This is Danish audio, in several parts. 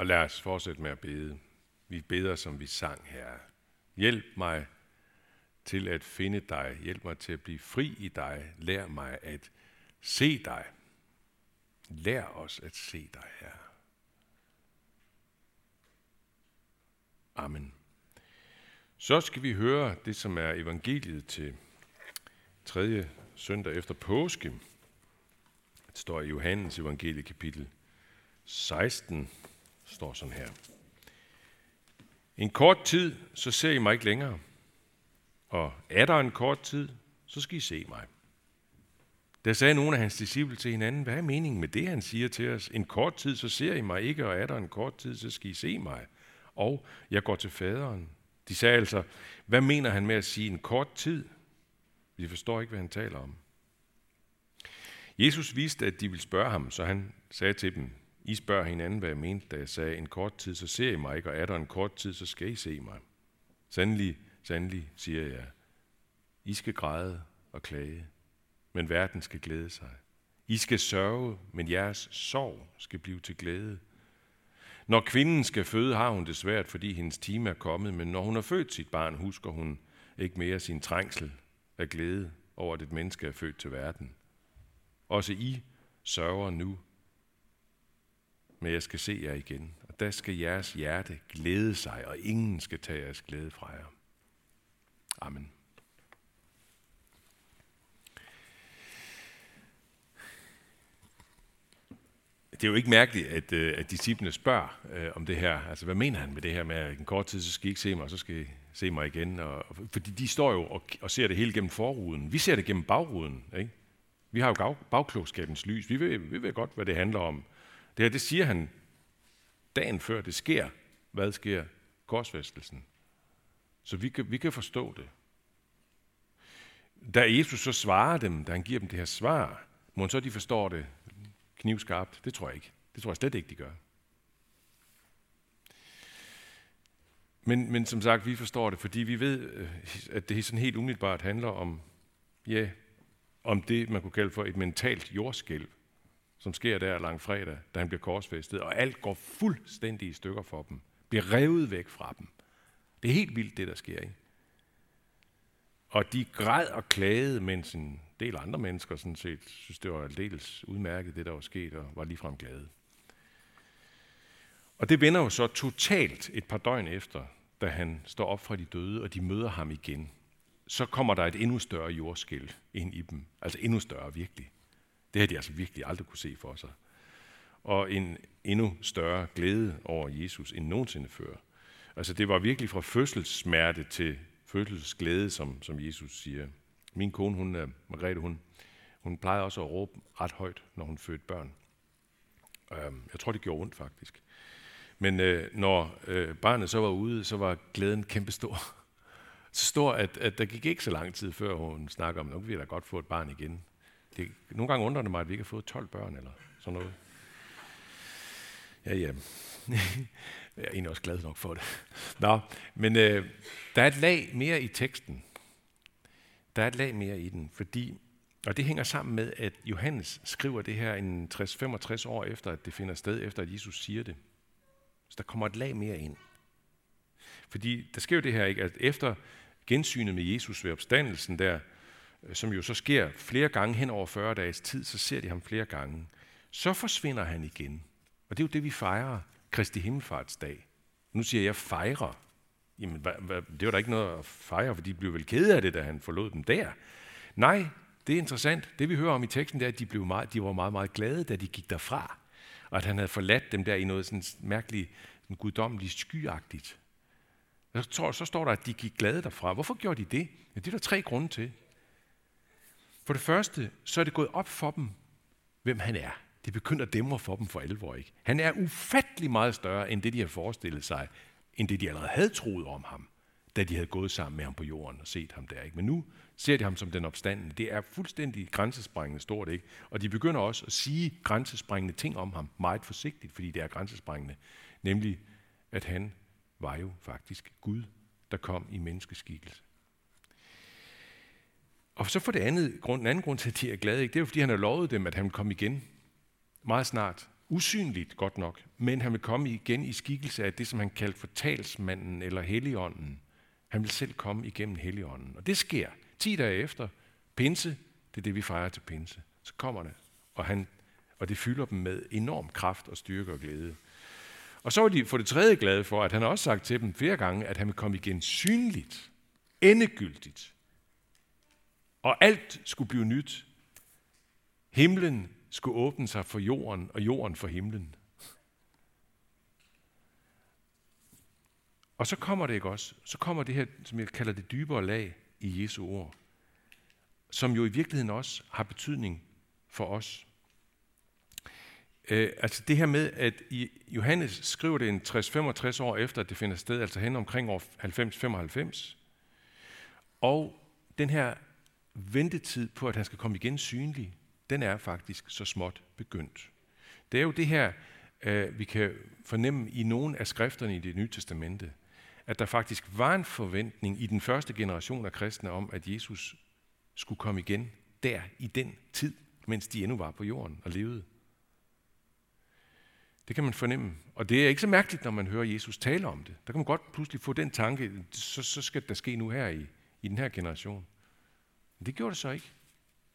Og lad os fortsætte med at bede. Vi beder, som vi sang her. Hjælp mig til at finde dig. Hjælp mig til at blive fri i dig. Lær mig at se dig. Lær os at se dig, her. Amen. Så skal vi høre det, som er evangeliet til tredje søndag efter påske. Det står i Johannes evangelie kapitel 16, står sådan her. En kort tid, så ser I mig ikke længere. Og er der en kort tid, så skal I se mig. Der sagde nogle af hans disciple til hinanden, hvad er meningen med det, han siger til os? En kort tid, så ser I mig ikke, og er der en kort tid, så skal I se mig. Og jeg går til faderen. De sagde altså, hvad mener han med at sige en kort tid? Vi forstår ikke, hvad han taler om. Jesus vidste, at de ville spørge ham, så han sagde til dem, i spørger hinanden, hvad jeg mente, da jeg sagde, en kort tid, så ser I mig ikke, og er der en kort tid, så skal I se mig. Sandelig, sandelig, siger jeg, I skal græde og klage, men verden skal glæde sig. I skal sørge, men jeres sorg skal blive til glæde. Når kvinden skal føde, har hun det svært, fordi hendes time er kommet, men når hun har født sit barn, husker hun ikke mere sin trængsel af glæde over, at et menneske er født til verden. Også I sørger nu, men jeg skal se jer igen. Og der skal jeres hjerte glæde sig, og ingen skal tage jeres glæde fra jer. Amen. det er jo ikke mærkeligt, at, øh, at disciplene spørger øh, om det her. Altså, hvad mener han med det her med, at en kort tid, så skal I ikke se mig, og så skal I se mig igen? Og, og, fordi de står jo og, og ser det hele gennem forruden. Vi ser det gennem bagruden. Ikke? Vi har jo bagklogskabens lys. Vi ved, vi ved godt, hvad det handler om. Det her, det siger han dagen før det sker. Hvad sker? Korsfæstelsen. Så vi kan, vi kan forstå det. Da Jesus så svarer dem, da han giver dem det her svar, må så de forstår det knivskarpt? Det tror jeg ikke. Det tror jeg slet ikke, de gør. Men, men som sagt, vi forstår det, fordi vi ved, øh, at det sådan helt umiddelbart handler om, ja, om det, man kunne kalde for et mentalt jordskælv, som sker der lang fredag, da han bliver korsfæstet, og alt går fuldstændig i stykker for dem. Bliver revet væk fra dem. Det er helt vildt, det der sker. Ikke? Og de græd og klagede, mens en del andre mennesker sådan set synes, det var aldeles udmærket, det der var sket, og var ligefrem glade. Og det vender jo så totalt et par døgn efter, da han står op fra de døde, og de møder ham igen. Så kommer der et endnu større jordskæld ind i dem. Altså endnu større, virkelig. Det har de altså virkelig aldrig kunne se for sig. Og en endnu større glæde over Jesus end nogensinde før. Altså det var virkelig fra fødselssmerte til fødselsglæde, som, som Jesus siger. Min kone, hun, er Margrethe, hun, hun plejede også at råbe ret højt, når hun fødte børn. Øhm, jeg tror, det gjorde ondt faktisk. Men øh, når øh, barnet så var ude, så var glæden kæmpestor. Så stor, at, at der gik ikke så lang tid, før hun snakker om, nu kan vi da godt få et barn igen. Det, nogle gange undrer det mig, at vi ikke har fået 12 børn eller sådan noget. Ja, ja. jeg er egentlig også glad nok for det. Nå, men øh, der er et lag mere i teksten. Der er et lag mere i den, fordi, og det hænger sammen med, at Johannes skriver det her en 60-65 år efter, at det finder sted, efter at Jesus siger det. Så der kommer et lag mere ind. Fordi der sker jo det her, ikke, at efter gensynet med Jesus ved opstandelsen der, Øh, som jo så sker flere gange hen over 40 dages tid, så ser de ham flere gange. Så forsvinder han igen. Og det er jo det, vi fejrer Kristi Himmelfartsdag. Nu siger jeg fejrer. Jamen, hva, hva, det var da ikke noget at fejre, for de blev vel kede af det, da han forlod dem der. Nej, det er interessant. Det vi hører om i teksten, det er, at de, blev meget, de var meget, meget glade, da de gik derfra. Og at han havde forladt dem der i noget sådan mærkeligt, sådan guddommeligt skyagtigt. Så, så står der, at de gik glade derfra. Hvorfor gjorde de det? Ja, det er der tre grunde til. For det første, så er det gået op for dem, hvem han er. Det begynder at dæmre for dem for alvor. Ikke? Han er ufattelig meget større, end det de har forestillet sig, end det de allerede havde troet om ham, da de havde gået sammen med ham på jorden og set ham der. Ikke? Men nu ser de ham som den opstandende. Det er fuldstændig grænsesprængende stort, ikke? Og de begynder også at sige grænsesprængende ting om ham, meget forsigtigt, fordi det er grænsesprængende. Nemlig, at han var jo faktisk Gud, der kom i menneskeskikkelse. Og så for det andet, grund, en anden grund til, at de er glade, ikke? det er jo, fordi han har lovet dem, at han vil komme igen meget snart. usynligt godt nok, men han vil komme igen i skikkelse af det, som han kaldte for talsmanden eller helligånden. Han vil selv komme igennem helligånden. Og det sker 10 dage efter pinse, det er det, vi fejrer til pinse. Så kommer det, og, han, og det fylder dem med enorm kraft og styrke og glæde. Og så er de for det tredje glade for, at han har også sagt til dem flere gange, at han vil komme igen synligt, endegyldigt. Og alt skulle blive nyt. Himlen skulle åbne sig for jorden, og jorden for himlen. Og så kommer det ikke også. Så kommer det her, som jeg kalder det dybere lag i Jesu ord, som jo i virkeligheden også har betydning for os. Øh, altså det her med, at i Johannes skriver det en 60-65 år efter, at det finder sted, altså hen omkring år 90-95. Og den her ventetid på, at han skal komme igen synlig, den er faktisk så småt begyndt. Det er jo det her, øh, vi kan fornemme i nogle af skrifterne i det nye testamente, at der faktisk var en forventning i den første generation af kristne om, at Jesus skulle komme igen der i den tid, mens de endnu var på jorden og levede. Det kan man fornemme. Og det er ikke så mærkeligt, når man hører Jesus tale om det. Der kan man godt pludselig få den tanke, så, så skal der ske nu her i, i den her generation. Men det gjorde det så ikke.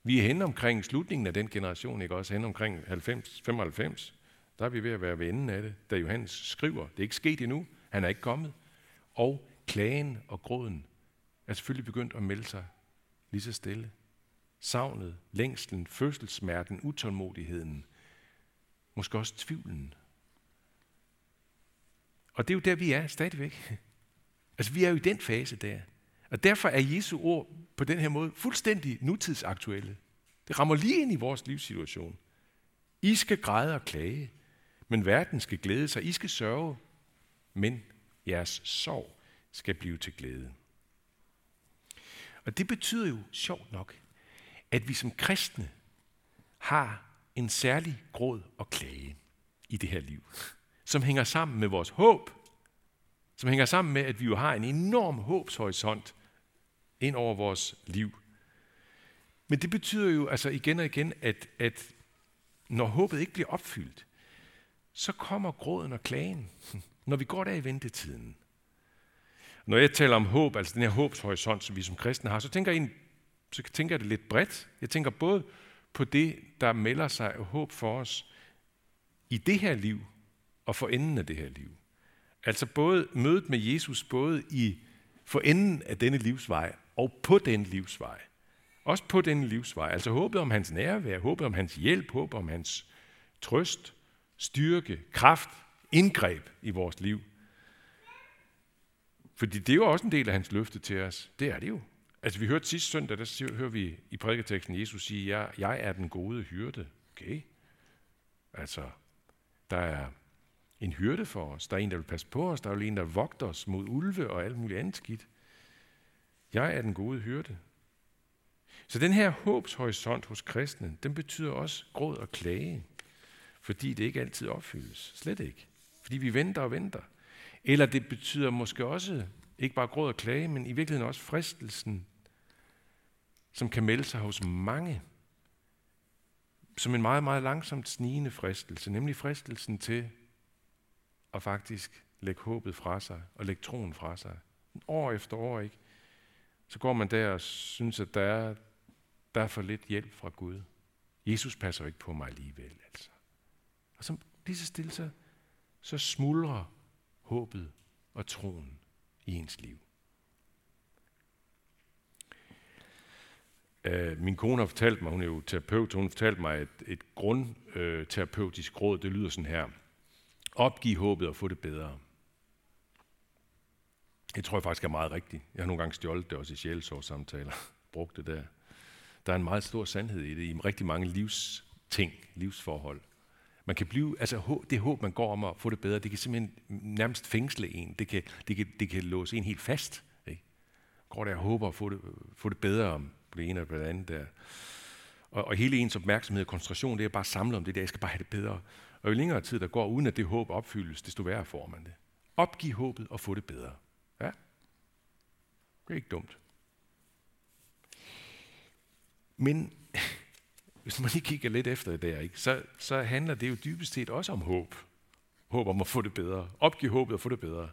Vi er henne omkring slutningen af den generation, ikke også? Henne omkring 90, 95. Der er vi ved at være ved enden af det, da Johannes skriver. Det er ikke sket endnu. Han er ikke kommet. Og klagen og gråden er selvfølgelig begyndt at melde sig lige så stille. Savnet, længslen, fødselssmerten, utålmodigheden, måske også tvivlen. Og det er jo der, vi er stadigvæk. Altså, vi er jo i den fase der. Og derfor er Jesu ord på den her måde fuldstændig nutidsaktuelle. Det rammer lige ind i vores livssituation. I skal græde og klage, men verden skal glæde sig. I skal sørge, men jeres sorg skal blive til glæde. Og det betyder jo sjovt nok, at vi som kristne har en særlig gråd og klage i det her liv, som hænger sammen med vores håb, som hænger sammen med, at vi jo har en enorm håbshorisont ind over vores liv. Men det betyder jo altså igen og igen, at, at når håbet ikke bliver opfyldt, så kommer gråden og klagen, når vi går der i ventetiden. Når jeg taler om håb, altså den her håbshorisont, som vi som kristne har, så tænker jeg, så tænker jeg det lidt bredt. Jeg tænker både på det, der melder sig af håb for os i det her liv og for enden af det her liv. Altså både mødet med Jesus, både i for enden af denne livsvej og på den livsvej. Også på den livsvej. Altså håbet om hans nærvær, håbet om hans hjælp, håbet om hans trøst, styrke, kraft, indgreb i vores liv. Fordi det er jo også en del af hans løfte til os. Det er det jo. Altså vi hørte sidste søndag, der hører vi i prædiketeksten Jesus sige, jeg, jeg er den gode hyrde. Okay. Altså, der er en hyrde for os. Der er en, der vil passe på os. Der er en, der vogter os mod ulve og alt muligt andet skidt. Jeg er den gode hyrde. Så den her håbshorisont hos kristne, den betyder også gråd og klage, fordi det ikke altid opfyldes. Slet ikke. Fordi vi venter og venter. Eller det betyder måske også, ikke bare gråd og klage, men i virkeligheden også fristelsen, som kan melde sig hos mange, som en meget, meget langsomt snigende fristelse, nemlig fristelsen til at faktisk lægge håbet fra sig og lægge troen fra sig. År efter år, ikke? Så går man der og synes, at der er, der er for lidt hjælp fra Gud. Jesus passer ikke på mig alligevel, altså. Og så lige så stille, så, så smuldrer håbet og troen i ens liv. Uh, min kone har fortalt mig, hun er jo terapeut, hun har fortalt mig, et, et grundterapeutisk øh, råd, det lyder sådan her. Opgiv håbet og få det bedre. Det tror jeg faktisk er meget rigtigt. Jeg har nogle gange stjålet det også i sjælesårssamtaler. Brugt det der. Der er en meget stor sandhed i det, i rigtig mange livsting, livsforhold. Man kan blive, altså det håb, man går om at få det bedre, det kan simpelthen nærmest fængsle en. Det kan, det kan, det kan låse en helt fast. Ikke? Går der og håber at få det, få det bedre om det ene eller det andet der. Og, og hele ens opmærksomhed og koncentration, det er bare samlet om det der, jeg skal bare have det bedre. Og jo længere tid der går, uden at det håb opfyldes, desto værre får man det. Opgiv håbet og få det bedre. Det er ikke dumt. Men hvis man lige kigger lidt efter det der, ikke, så, så handler det jo dybest set også om håb. Håb om at få det bedre. Opgive håbet og få det bedre.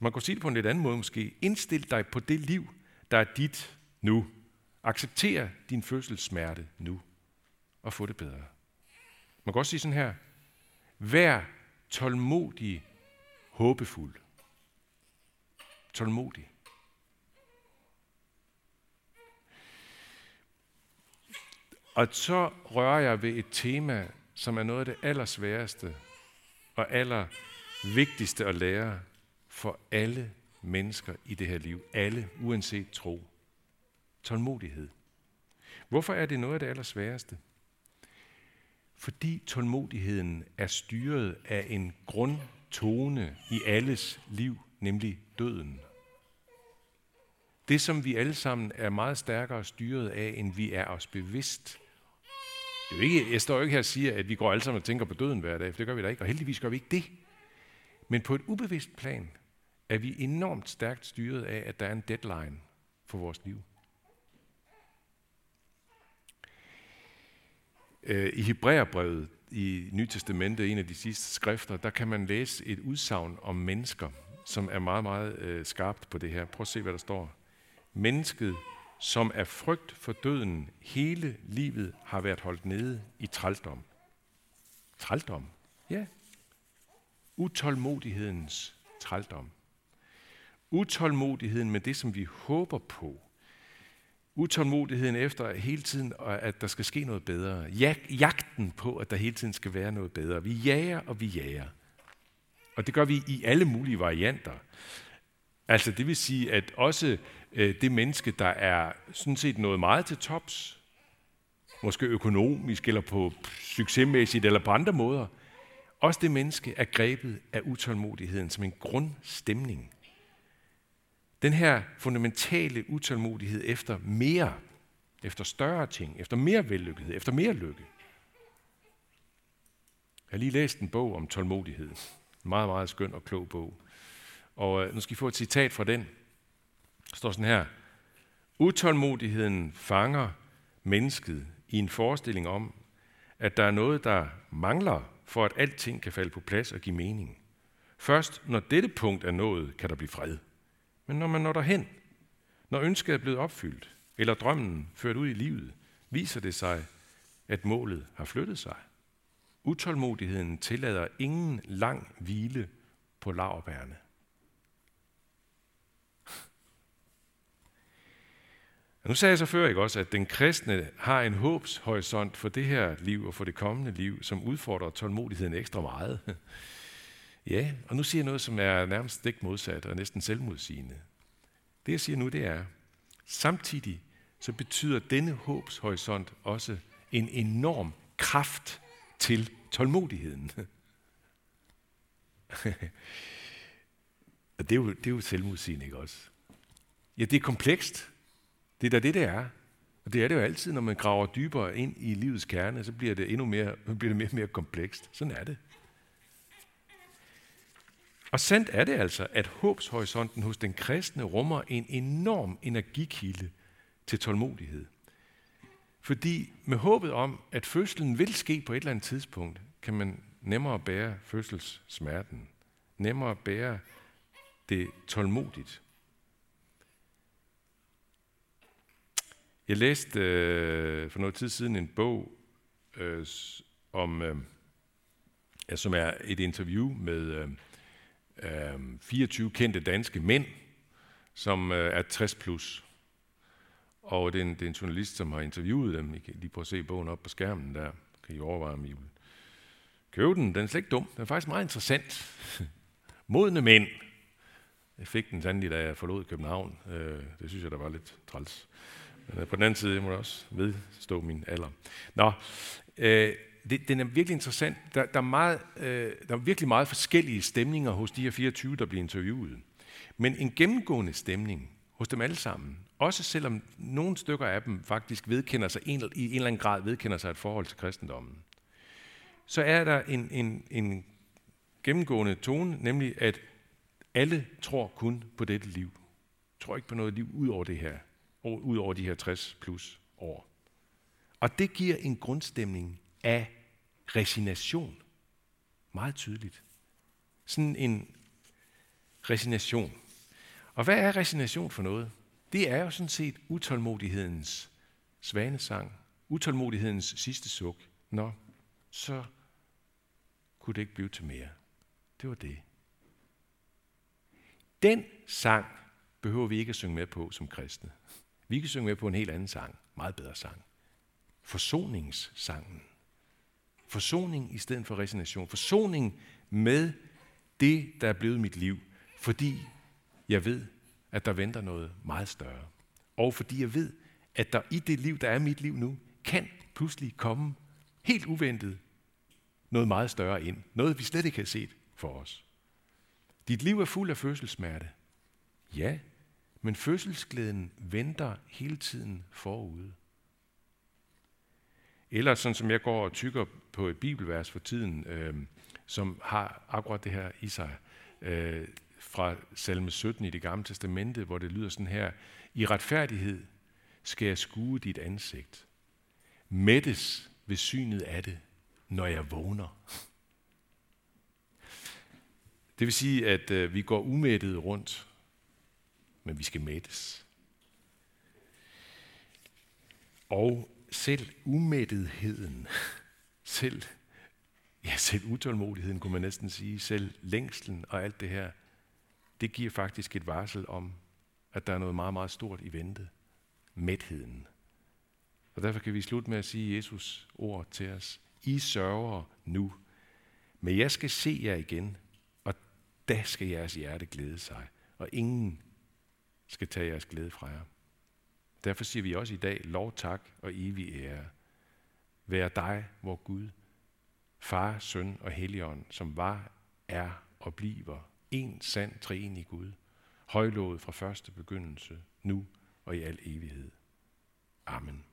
Man kan sige det på en lidt anden måde måske. Indstil dig på det liv, der er dit nu. Accepter din fødselssmerte nu og få det bedre. Man kan også sige sådan her. Vær tålmodig, håbefuld. Tålmodig. Og så rører jeg ved et tema, som er noget af det allersværeste og allervigtigste at lære for alle mennesker i det her liv. Alle, uanset tro. Tålmodighed. Hvorfor er det noget af det allersværeste? Fordi tålmodigheden er styret af en grundtone i alles liv, nemlig døden. Det, som vi alle sammen er meget stærkere styret af, end vi er os bevidst. Det er jo ikke, jeg står jo ikke her og siger, at vi går alle sammen og tænker på døden hver dag, for det gør vi da ikke, og heldigvis gør vi ikke det. Men på et ubevidst plan er vi enormt stærkt styret af, at der er en deadline for vores liv. Øh, I Hebræerbrevet i Nyt Testamentet, en af de sidste skrifter, der kan man læse et udsagn om mennesker, som er meget, meget øh, skarpt på det her. Prøv at se, hvad der står. Mennesket, som er frygt for døden hele livet, har været holdt nede i trældom. Trældom? Ja. Utålmodighedens trældom. Utålmodigheden med det, som vi håber på. Utålmodigheden efter hele tiden, at der skal ske noget bedre. Jagten på, at der hele tiden skal være noget bedre. Vi jager, og vi jager. Og det gør vi i alle mulige varianter. Altså det vil sige, at også øh, Øh, det menneske, der er sådan set noget meget til tops, måske økonomisk eller på succesmæssigt eller på andre måder, også det menneske er grebet af utålmodigheden som en grundstemning. Den her fundamentale utålmodighed efter mere, efter større ting, efter mere vellykkethed, efter mere lykke. Jeg har lige læst en bog om tålmodighed. En meget, meget skøn og klog bog. Og øh, nu skal I få et citat fra den. Der står sådan her. Utålmodigheden fanger mennesket i en forestilling om, at der er noget, der mangler, for at alting kan falde på plads og give mening. Først når dette punkt er nået, kan der blive fred. Men når man når derhen, når ønsket er blevet opfyldt, eller drømmen ført ud i livet, viser det sig, at målet har flyttet sig. Utålmodigheden tillader ingen lang hvile på laverbærene. Nu sagde jeg så før ikke også, at den kristne har en håbshorisont for det her liv og for det kommende liv, som udfordrer tålmodigheden ekstra meget. Ja, og nu siger jeg noget, som er nærmest stik modsat og næsten selvmodsigende. Det jeg siger nu, det er, samtidig så betyder denne håbshorisont også en enorm kraft til tålmodigheden. og det er, jo, det er jo selvmodsigende, ikke også? Ja, det er komplekst. Det er da det, det er. Og det er det jo altid, når man graver dybere ind i livets kerne, så bliver det endnu mere, bliver det mere, og mere komplekst. Sådan er det. Og sandt er det altså, at håbshorisonten hos den kristne rummer en enorm energikilde til tålmodighed. Fordi med håbet om, at fødslen vil ske på et eller andet tidspunkt, kan man nemmere bære fødselssmerten. Nemmere bære det tålmodigt. Jeg læste øh, for noget tid siden en bog øh, om, øh, som er et interview med øh, øh 24 kendte danske mænd, som øh, er 60 plus. Og det er, en, det er en journalist, som har interviewet dem. I kan lige prøve at se bogen op på skærmen der. Kan I overveje, om I vil købe den. Den er slet ikke dum. Den er faktisk meget interessant. Modne mænd. Jeg fik den sandelig, da jeg forlod København. Øh, det synes jeg, der var lidt træls. Men på den anden side må jeg også vedstå min alder. Nå, øh, det, den er virkelig interessant. Der, der, er meget, øh, der er virkelig meget forskellige stemninger hos de her 24, der bliver interviewet. Men en gennemgående stemning hos dem alle sammen, også selvom nogle stykker af dem faktisk vedkender sig, en, i en eller anden grad vedkender sig et forhold til kristendommen, så er der en, en, en gennemgående tone, nemlig at alle tror kun på dette liv. Tror ikke på noget liv ud over det her, ud over de her 60 plus år. Og det giver en grundstemning af resignation. Meget tydeligt. Sådan en resignation. Og hvad er resignation for noget? Det er jo sådan set utålmodighedens svanesang. Utålmodighedens sidste suk. Nå, så kunne det ikke blive til mere. Det var det. Den sang behøver vi ikke at synge med på som kristne. Vi kan synge med på en helt anden sang. Meget bedre sang. Forsoningssangen. Forsoning i stedet for resignation. Forsoning med det, der er blevet mit liv, fordi jeg ved, at der venter noget meget større. Og fordi jeg ved, at der i det liv, der er mit liv nu, kan pludselig komme helt uventet noget meget større ind. Noget, vi slet ikke har set for os. Dit liv er fuld af fødselssmerte. Ja, men fødselsglæden venter hele tiden forude. Eller sådan som jeg går og tykker på et bibelvers for tiden, øh, som har akkurat det her i sig, øh, fra salme 17 i det gamle testamente, hvor det lyder sådan her, i retfærdighed skal jeg skue dit ansigt, mættes ved synet af det, når jeg vågner. Det vil sige, at øh, vi går umættet rundt, men vi skal mættes. Og selv umættetheden, selv, ja, selv utålmodigheden kunne man næsten sige, selv længslen og alt det her, det giver faktisk et varsel om, at der er noget meget, meget stort i vente. Mætheden. Og derfor kan vi slutte med at sige Jesus ord til os. I sørger nu, men jeg skal se jer igen, og da skal jeres hjerte glæde sig, og ingen skal tage jeres glæde fra jer. Derfor siger vi også i dag, lov, tak og evig ære. Vær dig, vor Gud, Far, Søn og Helligånd, som var, er og bliver en sand treenig Gud, højlået fra første begyndelse, nu og i al evighed. Amen.